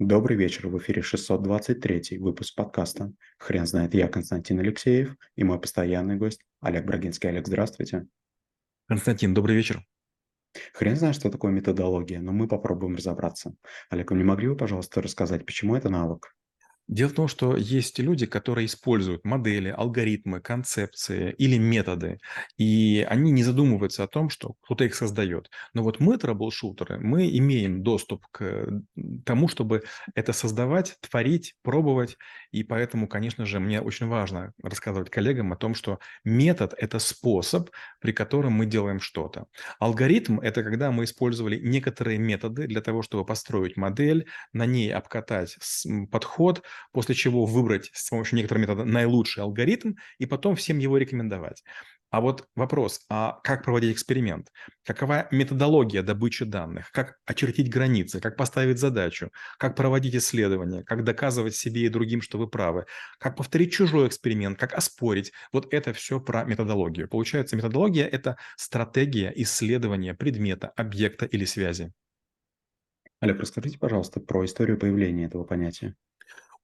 Добрый вечер, в эфире 623 выпуск подкаста. Хрен знает, я Константин Алексеев и мой постоянный гость Олег Брагинский. Олег, здравствуйте. Константин, добрый вечер. Хрен знает, что такое методология, но мы попробуем разобраться. Олег, вы не могли бы, пожалуйста, рассказать, почему это навык? Дело в том, что есть люди, которые используют модели, алгоритмы, концепции или методы, и они не задумываются о том, что кто-то их создает. Но вот мы, трэблшутеры, мы имеем доступ к тому, чтобы это создавать, творить, пробовать, и поэтому, конечно же, мне очень важно рассказывать коллегам о том, что метод – это способ, при котором мы делаем что-то. Алгоритм – это когда мы использовали некоторые методы для того, чтобы построить модель, на ней обкатать подход – после чего выбрать с помощью некоторых методов наилучший алгоритм и потом всем его рекомендовать. А вот вопрос, а как проводить эксперимент? Какова методология добычи данных? Как очертить границы? Как поставить задачу? Как проводить исследования? Как доказывать себе и другим, что вы правы? Как повторить чужой эксперимент? Как оспорить? Вот это все про методологию. Получается, методология – это стратегия исследования предмета, объекта или связи. Олег, расскажите, пожалуйста, про историю появления этого понятия.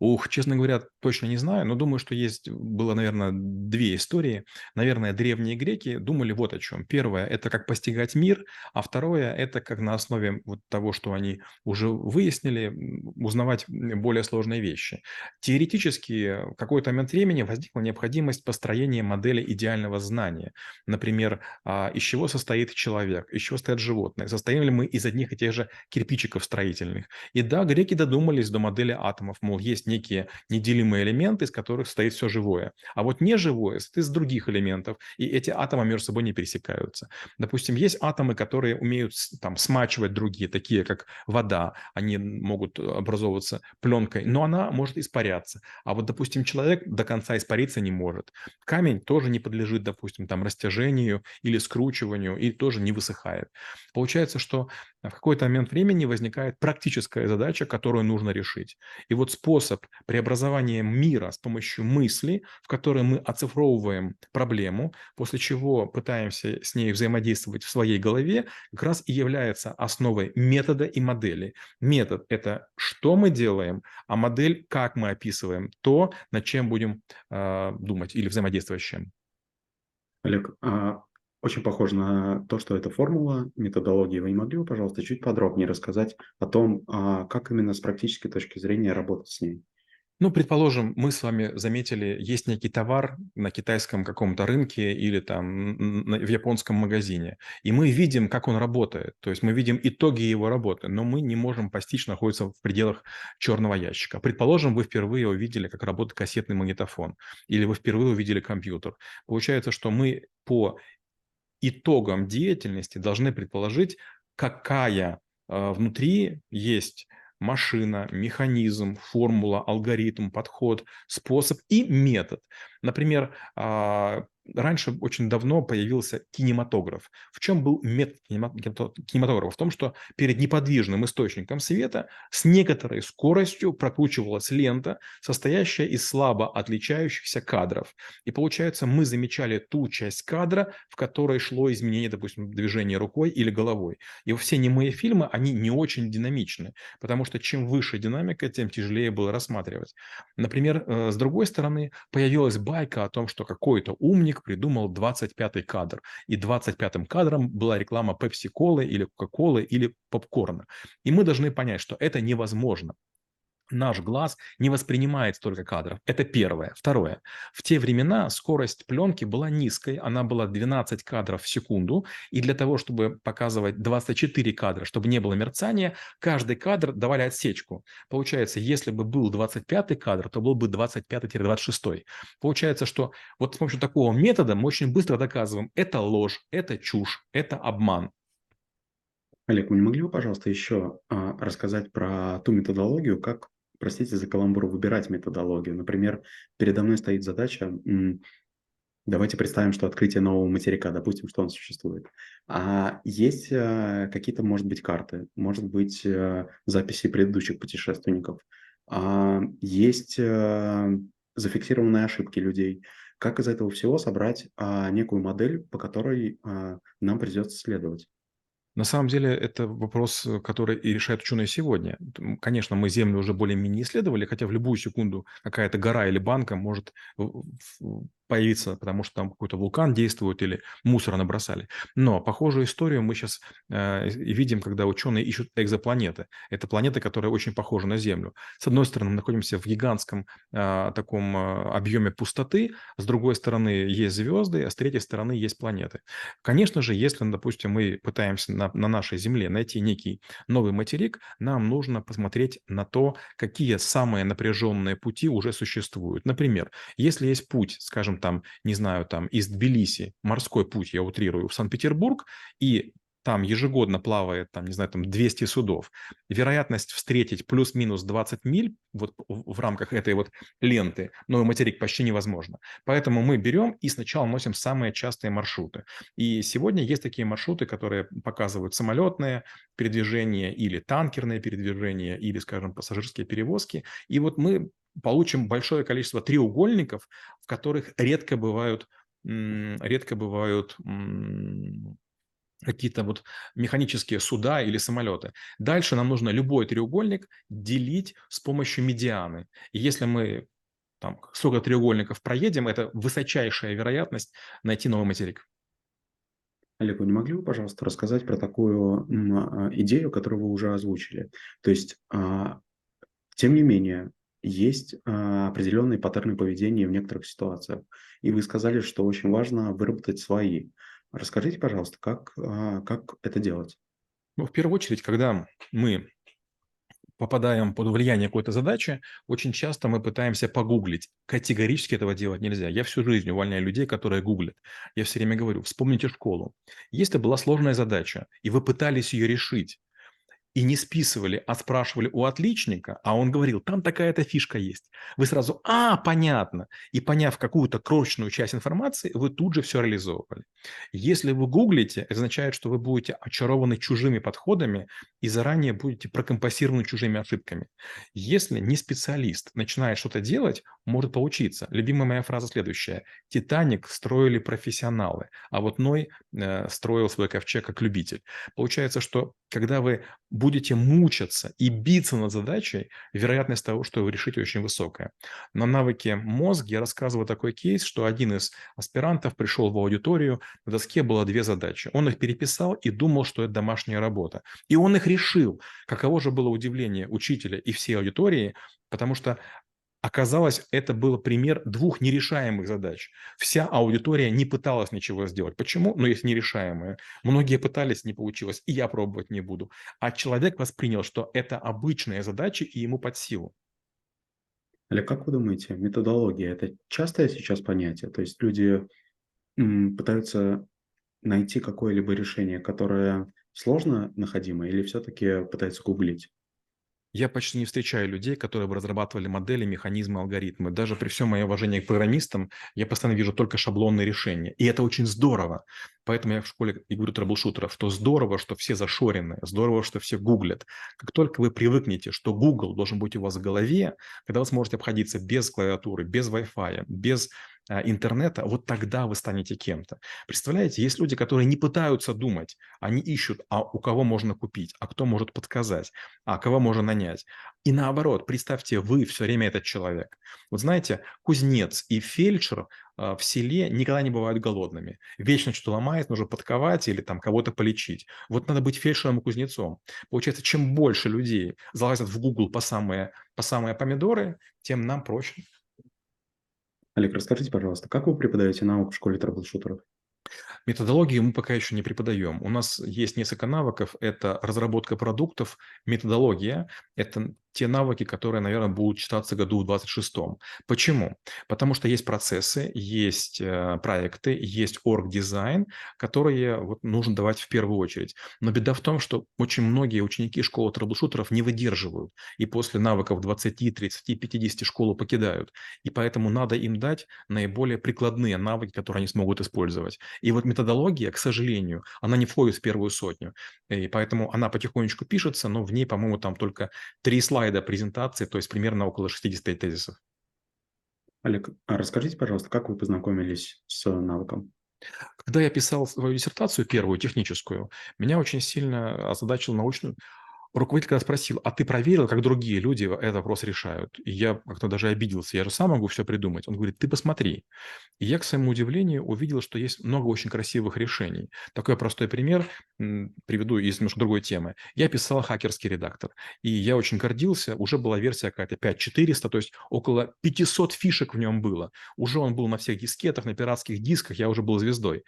Ух, честно говоря, точно не знаю, но думаю, что есть, было, наверное, две истории. Наверное, древние греки думали вот о чем. Первое– это как постигать мир, а второе– это как на основе вот того, что они уже выяснили, узнавать более сложные вещи. Теоретически в какой-то момент времени возникла необходимость построения модели идеального знания. Например, а, из чего состоит человек, из чего стоят животные, состоим ли мы из одних и тех же кирпичиков строительных. И да, греки додумались до модели атомов, мол, есть есть некие неделимые элементы, из которых состоит все живое. А вот неживое состоит из других элементов, и эти атомы между собой не пересекаются. Допустим, есть атомы, которые умеют там смачивать другие, такие как вода, они могут образовываться пленкой, но она может испаряться. А вот, допустим, человек до конца испариться не может. Камень тоже не подлежит, допустим, там растяжению или скручиванию, и тоже не высыхает. Получается, что в какой-то момент времени возникает практическая задача, которую нужно решить. И вот способ преобразования мира с помощью мысли, в которой мы оцифровываем проблему, после чего пытаемся с ней взаимодействовать в своей голове, как раз и является основой метода и модели. Метод – это что мы делаем, а модель – как мы описываем то, над чем будем э, думать или взаимодействовать с чем. Олег, а очень похоже на то, что это формула, методологии. Вы не могли бы, пожалуйста, чуть подробнее рассказать о том, а, как именно с практической точки зрения работать с ней? Ну, предположим, мы с вами заметили, есть некий товар на китайском каком-то рынке или там в японском магазине, и мы видим, как он работает, то есть мы видим итоги его работы, но мы не можем постичь, находится в пределах черного ящика. Предположим, вы впервые увидели, как работает кассетный магнитофон, или вы впервые увидели компьютер. Получается, что мы по итогом деятельности должны предположить, какая э, внутри есть машина, механизм, формула, алгоритм, подход, способ и метод. Например, а, раньше очень давно появился кинематограф. В чем был метод кинематографа? В том, что перед неподвижным источником света с некоторой скоростью прокручивалась лента, состоящая из слабо отличающихся кадров. И получается, мы замечали ту часть кадра, в которой шло изменение, допустим, движения рукой или головой. И все немые фильмы, они не очень динамичны, потому что чем выше динамика, тем тяжелее было рассматривать. Например, э, с другой стороны, появилась байка о том, что какой-то умник художник придумал 25-й кадр. И 25-м кадром была реклама Пепси-колы или Кока-колы или попкорна. И мы должны понять, что это невозможно наш глаз не воспринимает столько кадров. Это первое. Второе. В те времена скорость пленки была низкой, она была 12 кадров в секунду, и для того, чтобы показывать 24 кадра, чтобы не было мерцания, каждый кадр давали отсечку. Получается, если бы был 25 кадр, то был бы 25-26. Получается, что вот с помощью такого метода мы очень быстро доказываем, это ложь, это чушь, это обман. Олег, вы не могли бы, пожалуйста, еще а, рассказать про ту методологию, как простите за каламбур, выбирать методологию. Например, передо мной стоит задача, давайте представим, что открытие нового материка, допустим, что он существует. А есть э, какие-то, может быть, карты, может быть, э, записи предыдущих путешественников, а есть э, зафиксированные ошибки людей. Как из этого всего собрать а, некую модель, по которой а, нам придется следовать? На самом деле это вопрос, э, который и решают ученые сегодня. Конечно, мы Землю уже более-менее исследовали, хотя в любую секунду какая-то гора или банка может появиться, потому что там какой-то вулкан действует или мусора набросали. Но похожую историю мы сейчас видим, когда ученые ищут экзопланеты. Это планеты, которые очень похожи на Землю. С одной стороны, мы находимся в гигантском а, таком а, объеме пустоты, с другой стороны есть звезды, а с третьей стороны есть планеты. Конечно же, если, допустим, мы пытаемся на, на нашей Земле найти некий новый материк, нам нужно посмотреть на то, какие самые напряженные пути уже существуют. Например, если есть путь, скажем, там, не знаю, там, из Тбилиси, морской путь, я утрирую, в Санкт-Петербург, и там ежегодно плавает, там, не знаю, там 200 судов, вероятность встретить плюс-минус 20 миль вот в рамках этой вот ленты новый материк почти невозможно. Поэтому мы берем и сначала носим самые частые маршруты. И сегодня есть такие маршруты, которые показывают самолетное передвижение или танкерное передвижение, или, скажем, пассажирские перевозки. И вот мы получим большое количество треугольников, в которых редко бывают редко бывают какие-то вот механические суда или самолеты. Дальше нам нужно любой треугольник делить с помощью медианы. И если мы там столько треугольников проедем, это высочайшая вероятность найти новый материк. Олег, вы не могли бы, пожалуйста, рассказать про такую а, идею, которую вы уже озвучили? То есть, а, тем не менее, есть а, определенные паттерны поведения в некоторых ситуациях. И вы сказали, что очень важно выработать свои. Расскажите, пожалуйста, как, а, как это делать? Ну, в первую очередь, когда мы попадаем под влияние какой-то задачи, очень часто мы пытаемся погуглить. Категорически этого делать нельзя. Я всю жизнь увольняю людей, которые гуглят. Я все время говорю, вспомните школу. Если была сложная задача, и вы пытались ее решить, и не списывали, а спрашивали у отличника, а он говорил, там такая-то фишка есть. Вы сразу, а, понятно. И поняв какую-то крошечную часть информации, вы тут же все реализовывали. Если вы гуглите, это означает, что вы будете очарованы чужими подходами и заранее будете прокомпенсированы чужими ошибками. Если не специалист начинает что-то делать, может получиться. Любимая моя фраза следующая. «Титаник строили профессионалы, а вот Ной э, строил свой ковчег как любитель». Получается, что когда вы будете мучаться и биться над задачей, вероятность того, что вы решите, очень высокая. На навыке мозг я рассказываю такой кейс, что один из аспирантов пришел в аудиторию, на доске было две задачи. Он их переписал и думал, что это домашняя работа. И он их решил. Каково же было удивление учителя и всей аудитории, потому что Оказалось, это был пример двух нерешаемых задач. Вся аудитория не пыталась ничего сделать. Почему? Ну, есть нерешаемые. Многие пытались, не получилось, и я пробовать не буду. А человек воспринял, что это обычные задачи, и ему под силу. Олег, как вы думаете, методология– это частое сейчас понятие? То есть люди пытаются найти какое-либо решение, которое сложно находимо, или все-таки пытаются гуглить? Я почти не встречаю людей, которые бы разрабатывали модели, механизмы, алгоритмы. Даже при всем моем уважении к программистам, я постоянно вижу только шаблонные решения. И это очень здорово. Поэтому я в школе и говорю трэблшутеров, что здорово, что все зашорены, здорово, что все гуглят. Как только вы привыкнете, что Google должен быть у вас в голове, когда вы сможете обходиться без клавиатуры, без Wi-Fi, без интернета, вот тогда вы станете кем-то. Представляете, есть люди, которые не пытаются думать, они ищут, а у кого можно купить, а кто может подсказать, а кого можно нанять. И наоборот, представьте, вы все время этот человек. Вот знаете, кузнец и фельдшер а, в селе никогда не бывают голодными. Вечно что ломает, нужно подковать или там кого-то полечить. Вот надо быть фельдшером и кузнецом. Получается, чем больше людей залазят в Google по самые, по самые помидоры, тем нам проще. Олег, расскажите, пожалуйста, как вы преподаете навык в школе трэблшутеров? Методологию мы пока еще не преподаем. У нас есть несколько навыков. Это разработка продуктов, методология. Это те навыки, которые, наверное, будут читаться году в 26-м. Почему? Потому что есть процессы, есть э, проекты, есть орг-дизайн, которые вот нужно давать в первую очередь. Но беда в том, что очень многие ученики школы трэблшутеров не выдерживают. И после навыков 20, 30, 50 школу покидают. И поэтому надо им дать наиболее прикладные навыки, которые они смогут использовать. И вот методология, к сожалению, она не входит в первую сотню. И поэтому она потихонечку пишется, но в ней, по-моему, там только три слайда презентации, то есть примерно около 60 тезисов. Олег, а расскажите, пожалуйста, как вы познакомились с навыком? Когда я писал свою диссертацию первую, техническую, меня очень сильно озадачил научный руководитель когда спросил: "А ты проверил, как другие люди этот вопрос решают?" И я как-то даже обиделся. Я же сам могу всё придумать. Он говорит: "Ты посмотри". И я, к своему удивлению, увидел, что есть много очень красивых решений. Такой простой пример, приведу из немножко другой темы. Я писал хакерский редактор, и я очень гордился. Уже была версия какая-то 5400, то есть около 500 фишек в нем было. Уже он был на всех дискетах, на пиратских дисках, я уже был звездой.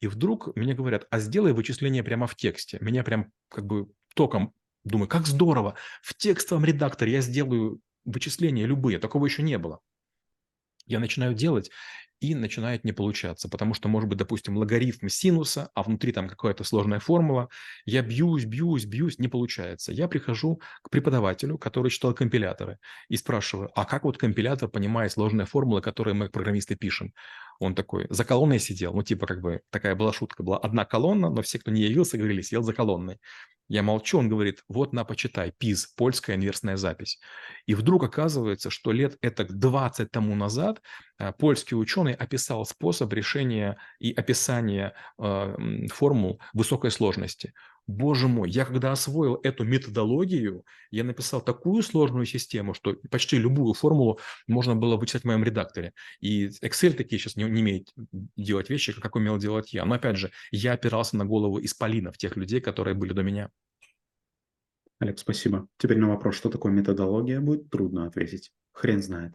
И вдруг мне говорят: "А сделай вычисление прямо в тексте". Меня прям как бы током Думаю: "Как здорово! В текстовом редакторе я сделаю вычисления любые". Такого еще не было. Я начинаю делать, и начинает не получаться, потому что может быть, допустим, логарифм синуса, а внутри там какая-то сложная формула. Я бьюсь, бьюсь, бьюсь, не получается. Я прихожу к преподавателю, который читал компиляторы, и спрашиваю: "А как вот компилятор понимает сложные формулы, которые мы, программисты, пишем?" Он такой: "За колонной сидел". Ну, типа, как бы такая была шутка. Была одна колонна, но все, кто не явился, говорили: "Сидел за колонной". Я молчу, он говорит: "Вот на, почитай, ПИЗ, польская инверсная запись". И вдруг оказывается, что лет этак 20 тому назад, э, польский ученый описал способ решения и описания, э, м, формул высокой сложности. Боже мой, я когда освоил эту методологию, я написал такую сложную систему, что почти любую формулу можно было вычислять в моем редакторе. И Excel такие сейчас не не умеет делать вещи, как умел делать я. Но опять же, я опирался на голову исполинов, тех людей, которые были до меня. Олег, спасибо. Теперь на вопрос, что такое методология, будет трудно ответить. Хрен знает.